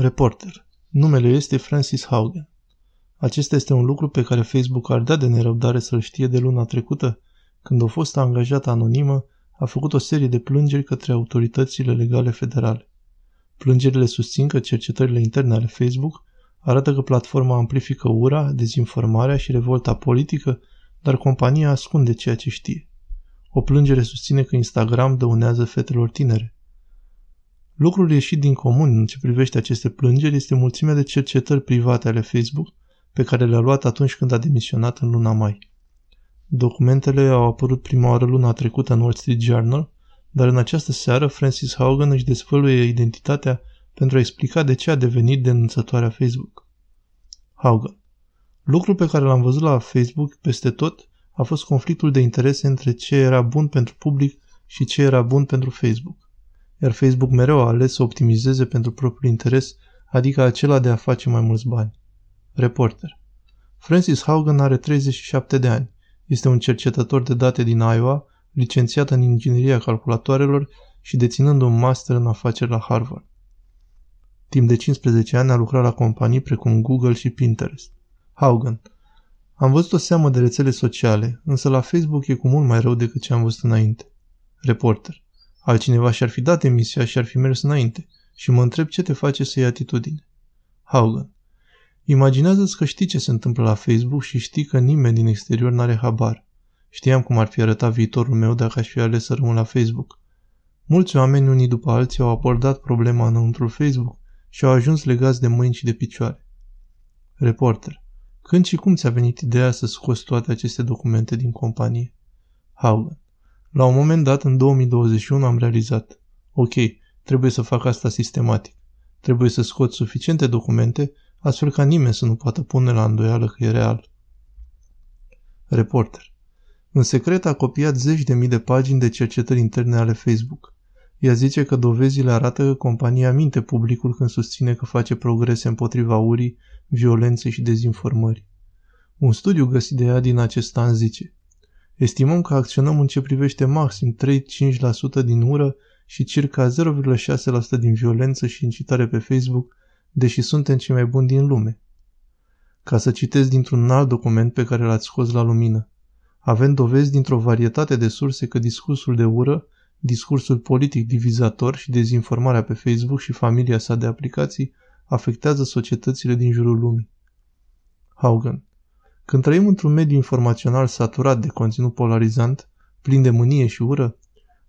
Reporter. Numele este Francis Haugen. Acesta este un lucru pe care Facebook ar da de nerăbdare să-l știe de luna trecută, când o fostă angajată anonimă a făcut o serie de plângeri către autoritățile legale federale. Plângerile susțin că cercetările interne ale Facebook arată că platforma amplifică ura, dezinformarea și revolta politică, dar compania ascunde ceea ce știe. O plângere susține că Instagram dăunează fetelor tinere. Lucrul ieșit din comun în ce privește aceste plângeri este mulțimea de cercetări private ale Facebook pe care le-a luat atunci când a demisionat în luna mai. Documentele au apărut prima oară luna trecută în Wall Street Journal, dar în această seară Francis Haugen își desfăluie identitatea pentru a explica de ce a devenit denunțătoarea Facebook. Haugen. Lucrul pe care l-am văzut la Facebook peste tot a fost conflictul de interese între ce era bun pentru public și ce era bun pentru Facebook iar Facebook mereu a ales să optimizeze pentru propriul interes, adică acela de a face mai mulți bani. Reporter Francis Haugen are 37 de ani. Este un cercetător de date din Iowa, licențiat în ingineria calculatoarelor și deținând un master în afaceri la Harvard. Timp de 15 ani a lucrat la companii precum Google și Pinterest. Haugen Am văzut o seamă de rețele sociale, însă la Facebook e cu mult mai rău decât ce am văzut înainte. Reporter Altcineva și-ar fi dat emisia și ar fi mers înainte. Și mă întreb ce te face să iei atitudine. Haugen. Imaginează-ți că știi ce se întâmplă la Facebook și știi că nimeni din exterior n-are habar. Știam cum ar fi arătat viitorul meu dacă aș fi ales să rămân la Facebook. Mulți oameni unii după alții au abordat problema înăuntru Facebook și au ajuns legați de mâini și de picioare. Reporter. Când și cum ți-a venit ideea să scoți toate aceste documente din companie? Haugen. La un moment dat, în 2021, am realizat, ok, trebuie să fac asta sistematic. Trebuie să scot suficiente documente, astfel ca nimeni să nu poată pune la îndoială că e real. Reporter. În secret a copiat zeci de mii de pagini de cercetări interne ale Facebook. Ea zice că dovezile arată că compania minte publicul când susține că face progrese împotriva urii, violenței și dezinformării. Un studiu găsit de ea din acest an zice Estimăm că acționăm în ce privește maxim 3-5% din ură și circa 0,6% din violență și incitare pe Facebook, deși suntem cei mai buni din lume. Ca să citesc dintr-un alt document pe care l-ați scos la lumină. Avem dovezi dintr-o varietate de surse că discursul de ură, discursul politic divizator și dezinformarea pe Facebook și familia sa de aplicații afectează societățile din jurul lumii. Haugen când trăim într-un mediu informațional saturat de conținut polarizant, plin de mânie și ură,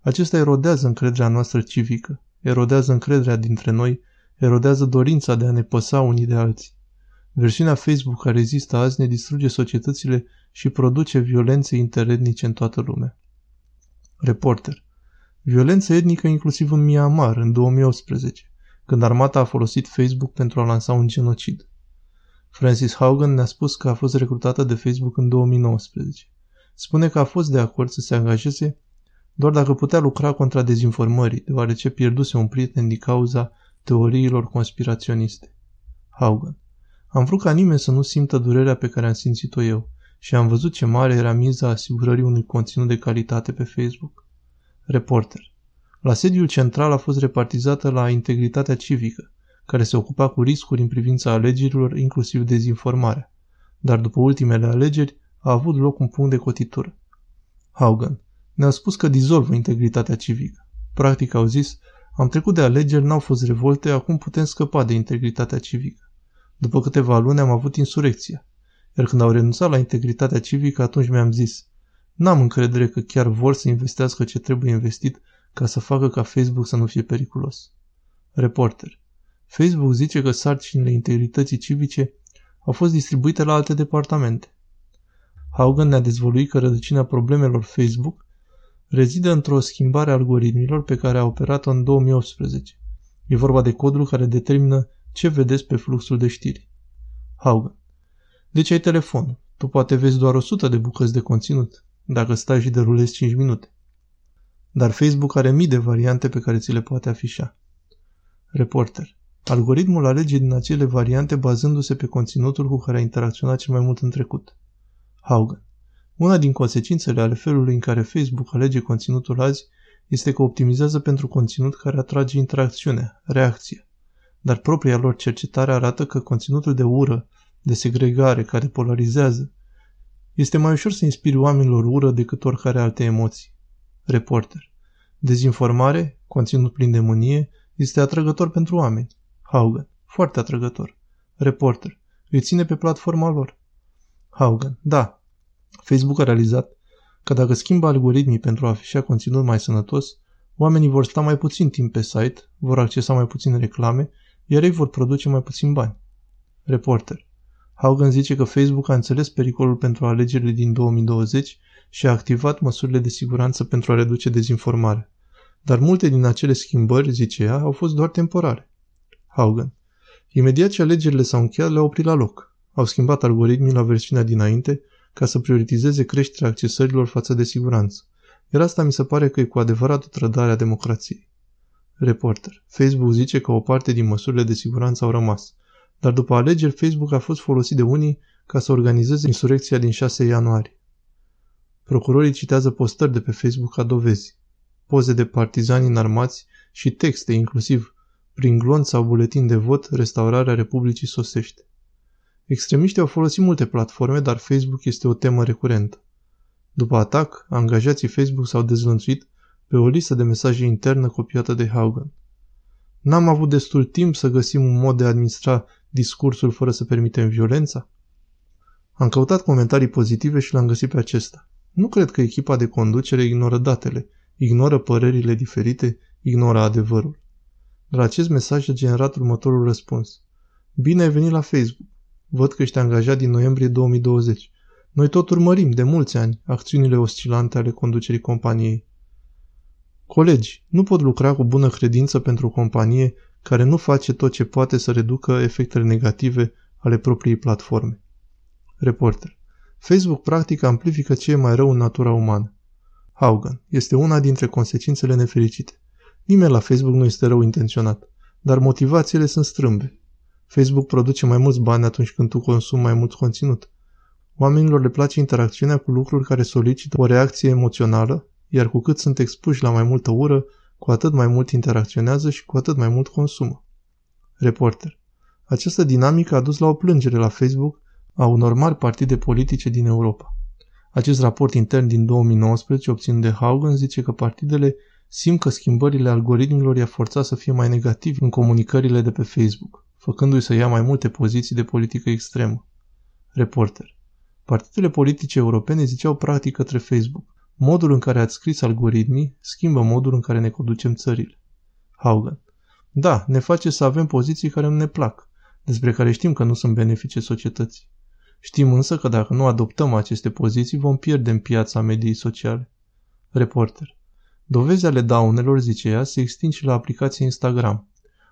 acesta erodează încrederea noastră civică, erodează încrederea dintre noi, erodează dorința de a ne păsa unii de alții. Versiunea Facebook care există azi ne distruge societățile și produce violențe interetnice în toată lumea. Reporter Violență etnică inclusiv în Myanmar în 2018, când armata a folosit Facebook pentru a lansa un genocid. Francis Haugen ne-a spus că a fost recrutată de Facebook în 2019. Spune că a fost de acord să se angajeze doar dacă putea lucra contra dezinformării, deoarece pierduse un prieten din cauza teoriilor conspiraționiste. Haugen. Am vrut ca nimeni să nu simtă durerea pe care am simțit-o eu și am văzut ce mare era miza asigurării unui conținut de calitate pe Facebook. Reporter. La sediul central a fost repartizată la integritatea civică, care se ocupa cu riscuri în privința alegerilor, inclusiv dezinformarea. Dar după ultimele alegeri a avut loc un punct de cotitură. Haugen ne-a spus că dizolvă integritatea civică. Practic au zis, am trecut de alegeri, n-au fost revolte, acum putem scăpa de integritatea civică. După câteva luni am avut insurecția. Iar când au renunțat la integritatea civică, atunci mi-am zis, n-am încredere că chiar vor să investească ce trebuie investit ca să facă ca Facebook să nu fie periculos. Reporter. Facebook zice că sarcinile integrității civice au fost distribuite la alte departamente. Haugen ne-a dezvăluit că rădăcina problemelor Facebook rezidă într-o schimbare a algoritmilor pe care a operat-o în 2018. E vorba de codul care determină ce vedeți pe fluxul de știri. Haugen. Deci ai telefon. Tu poate vezi doar 100 de bucăți de conținut, dacă stai și derulezi 5 minute. Dar Facebook are mii de variante pe care ți le poate afișa. Reporter. Algoritmul alege din acele variante bazându-se pe conținutul cu care a interacționat cel mai mult în trecut. Haugen. Una din consecințele ale felului în care Facebook alege conținutul azi este că optimizează pentru conținut care atrage interacțiunea, reacție. dar propria lor cercetare arată că conținutul de ură, de segregare, care polarizează, este mai ușor să inspiri oamenilor ură decât oricare alte emoții. Reporter. Dezinformare, conținut plin de mânie, este atrăgător pentru oameni. Haugen. Foarte atrăgător. Reporter. Îi ține pe platforma lor. Haugen. Da. Facebook a realizat că dacă schimbă algoritmii pentru a afișa conținut mai sănătos, oamenii vor sta mai puțin timp pe site, vor accesa mai puțin reclame, iar ei vor produce mai puțin bani. Reporter. Haugen zice că Facebook a înțeles pericolul pentru alegerile din 2020 și a activat măsurile de siguranță pentru a reduce dezinformarea. Dar multe din acele schimbări, zice ea, au fost doar temporare. Haugen. Imediat ce alegerile s-au încheiat, le-au oprit la loc. Au schimbat algoritmii la versiunea dinainte ca să prioritizeze creșterea accesărilor față de siguranță. Iar asta mi se pare că e cu adevărat o trădare a democrației. Reporter. Facebook zice că o parte din măsurile de siguranță au rămas. Dar după alegeri, Facebook a fost folosit de unii ca să organizeze insurecția din 6 ianuarie. Procurorii citează postări de pe Facebook ca dovezi, poze de partizani înarmați și texte, inclusiv prin glonț sau buletin de vot, restaurarea Republicii sosește. Extremiștii au folosit multe platforme, dar Facebook este o temă recurentă. După atac, angajații Facebook s-au dezlănțuit pe o listă de mesaje internă copiată de Haugen. N-am avut destul timp să găsim un mod de a administra discursul fără să permitem violența? Am căutat comentarii pozitive și l-am găsit pe acesta. Nu cred că echipa de conducere ignoră datele, ignoră părerile diferite, ignoră adevărul. Dar acest mesaj a generat următorul răspuns. Bine ai venit la Facebook. Văd că ești angajat din noiembrie 2020. Noi tot urmărim de mulți ani acțiunile oscilante ale conducerii companiei. Colegi, nu pot lucra cu bună credință pentru o companie care nu face tot ce poate să reducă efectele negative ale propriei platforme. Reporter. Facebook practic amplifică ce e mai rău în natura umană. Haugen. Este una dintre consecințele nefericite. Nimeni la Facebook nu este rău intenționat, dar motivațiile sunt strâmbe. Facebook produce mai mulți bani atunci când tu consumi mai mult conținut. Oamenilor le place interacțiunea cu lucruri care solicită o reacție emoțională, iar cu cât sunt expuși la mai multă ură, cu atât mai mult interacționează și cu atât mai mult consumă. Reporter. Această dinamică a dus la o plângere la Facebook a unor mari partide politice din Europa. Acest raport intern din 2019 obținut de Haugen zice că partidele simt că schimbările algoritmilor i-a forțat să fie mai negativi în comunicările de pe Facebook, făcându-i să ia mai multe poziții de politică extremă. Reporter. Partidele politice europene ziceau practic către Facebook. Modul în care ați scris algoritmii schimbă modul în care ne conducem țările. Haugen. Da, ne face să avem poziții care nu ne plac, despre care știm că nu sunt benefice societății. Știm însă că dacă nu adoptăm aceste poziții, vom pierde în piața mediei sociale. Reporter. Dovezi ale daunelor, zice ea, se extind și la aplicația Instagram.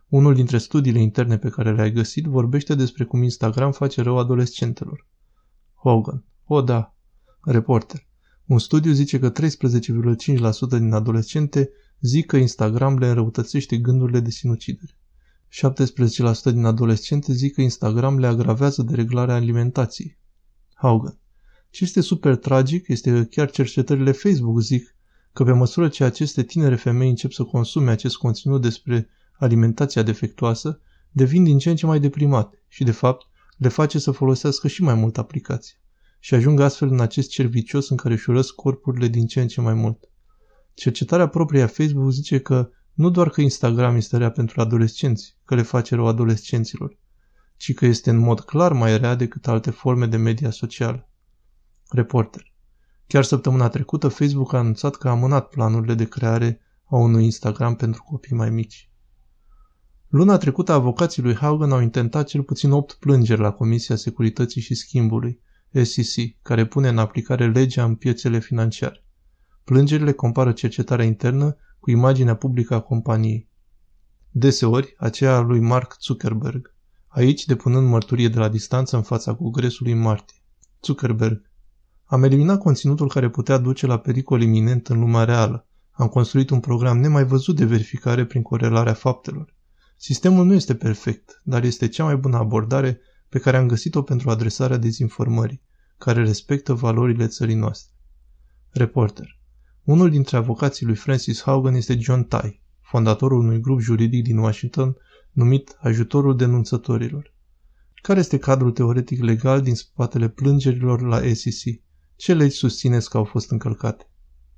Unul dintre studiile interne pe care le-ai găsit vorbește despre cum Instagram face rău adolescentelor. Hogan. O, da. Reporter. Un studiu zice că 13,5% din adolescente zic că Instagram le înrăutățește gândurile de sinucidere. 17% din adolescente zic că Instagram le agravează dereglarea alimentației. Haugen. Ce este super tragic este că chiar cercetările Facebook zic că pe măsură ce aceste tinere femei încep să consume acest conținut despre alimentația defectuoasă, devin din ce în ce mai deprimate și, de fapt, le face să folosească și mai mult aplicația și ajung astfel în acest cer vicios în care își urăsc corpurile din ce în ce mai mult. Cercetarea proprie a Facebook zice că nu doar că Instagram este rea pentru adolescenți, că le face rău adolescenților, ci că este în mod clar mai rea decât alte forme de media socială. Reporter. Chiar săptămâna trecută, Facebook a anunțat că a amânat planurile de creare a unui Instagram pentru copii mai mici. Luna trecută, avocații lui Haugen au intentat cel puțin 8 plângeri la Comisia Securității și Schimbului, SEC, care pune în aplicare legea în piețele financiare. Plângerile compară cercetarea internă cu imaginea publică a companiei. Deseori, aceea a lui Mark Zuckerberg, aici depunând mărturie de la distanță în fața congresului în martie. Zuckerberg. Am eliminat conținutul care putea duce la pericol iminent în lumea reală. Am construit un program nemai văzut de verificare prin corelarea faptelor. Sistemul nu este perfect, dar este cea mai bună abordare pe care am găsit-o pentru adresarea dezinformării, care respectă valorile țării noastre. Reporter. Unul dintre avocații lui Francis Haugen este John Tai, fondatorul unui grup juridic din Washington numit ajutorul denunțătorilor. Care este cadrul teoretic legal din spatele plângerilor la SEC? Ce legi susțineți că au fost încălcate?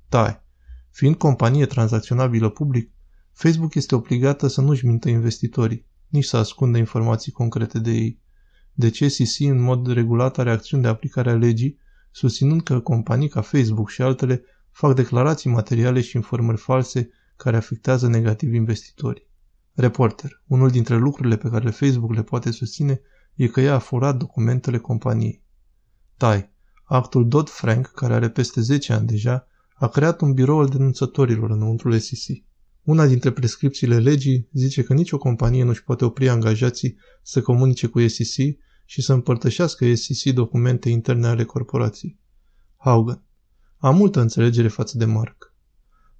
Tai. Fiind companie tranzacționabilă public, Facebook este obligată să nu-și mintă investitorii, nici să ascundă informații concrete de ei. Deci SEC în mod regulat are acțiuni de aplicare a legii, susținând că companii ca Facebook și altele fac declarații materiale și informări false care afectează negativ investitorii. Reporter. Unul dintre lucrurile pe care Facebook le poate susține e că ea a furat documentele companiei. Tai. Actul Dodd-Frank, care are peste 10 ani deja, a creat un birou al denunțătorilor înăuntrul SEC. Una dintre prescripțiile legii zice că nicio companie nu își poate opri angajații să comunice cu SEC și să împărtășească SEC documente interne ale corporației. Haugen. Am multă înțelegere față de Mark.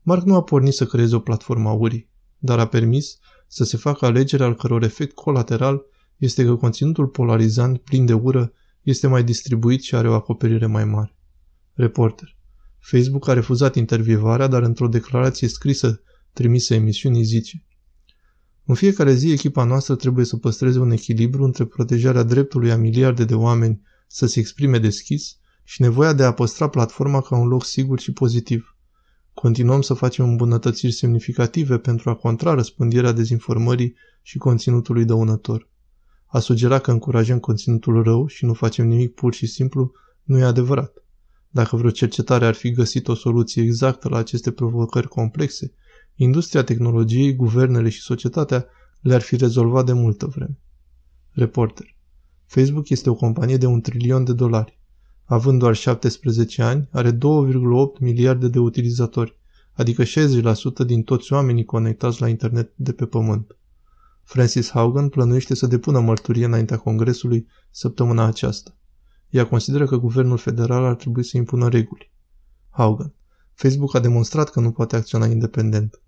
Mark nu a pornit să creeze o platformă URI, dar a permis să se facă alegeri al căror efect colateral este că conținutul polarizant, plin de ură, este mai distribuit și are o acoperire mai mare. Reporter. Facebook a refuzat intervievarea, dar într-o declarație scrisă trimisă emisiunii zice În fiecare zi, echipa noastră trebuie să păstreze un echilibru între protejarea dreptului a miliarde de oameni să se exprime deschis și nevoia de a păstra platforma ca un loc sigur și pozitiv. Continuăm să facem îmbunătățiri semnificative pentru a contra răspândirea dezinformării și conținutului dăunător. A sugera că încurajăm conținutul rău și nu facem nimic pur și simplu nu e adevărat. Dacă vreo cercetare ar fi găsit o soluție exactă la aceste provocări complexe, industria tehnologiei, guvernele și societatea le-ar fi rezolvat de multă vreme. Reporter. Facebook este o companie de un trilion de dolari. Având doar 17 ani, are 2,8 miliarde de utilizatori, adică 60% din toți oamenii conectați la internet de pe pământ. Francis Haugen plănuiește să depună mărturie înaintea Congresului săptămâna aceasta. Ea consideră că guvernul federal ar trebui să impună reguli. Haugen. Facebook a demonstrat că nu poate acționa independent.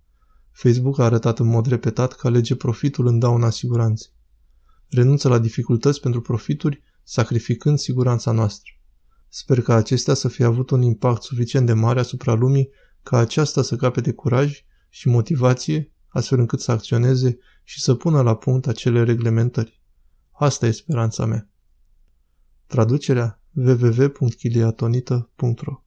Facebook a arătat în mod repetat că alege profitul în dauna siguranței. Renunță la dificultăți pentru profituri, sacrificând siguranța noastră. Sper că acestea să fie avut un impact suficient de mare asupra lumii ca aceasta să capete curaj și motivație, astfel încât să acționeze și să pună la punct acele reglementări. Asta e speranța mea. Traducerea www.chiliatonita.ro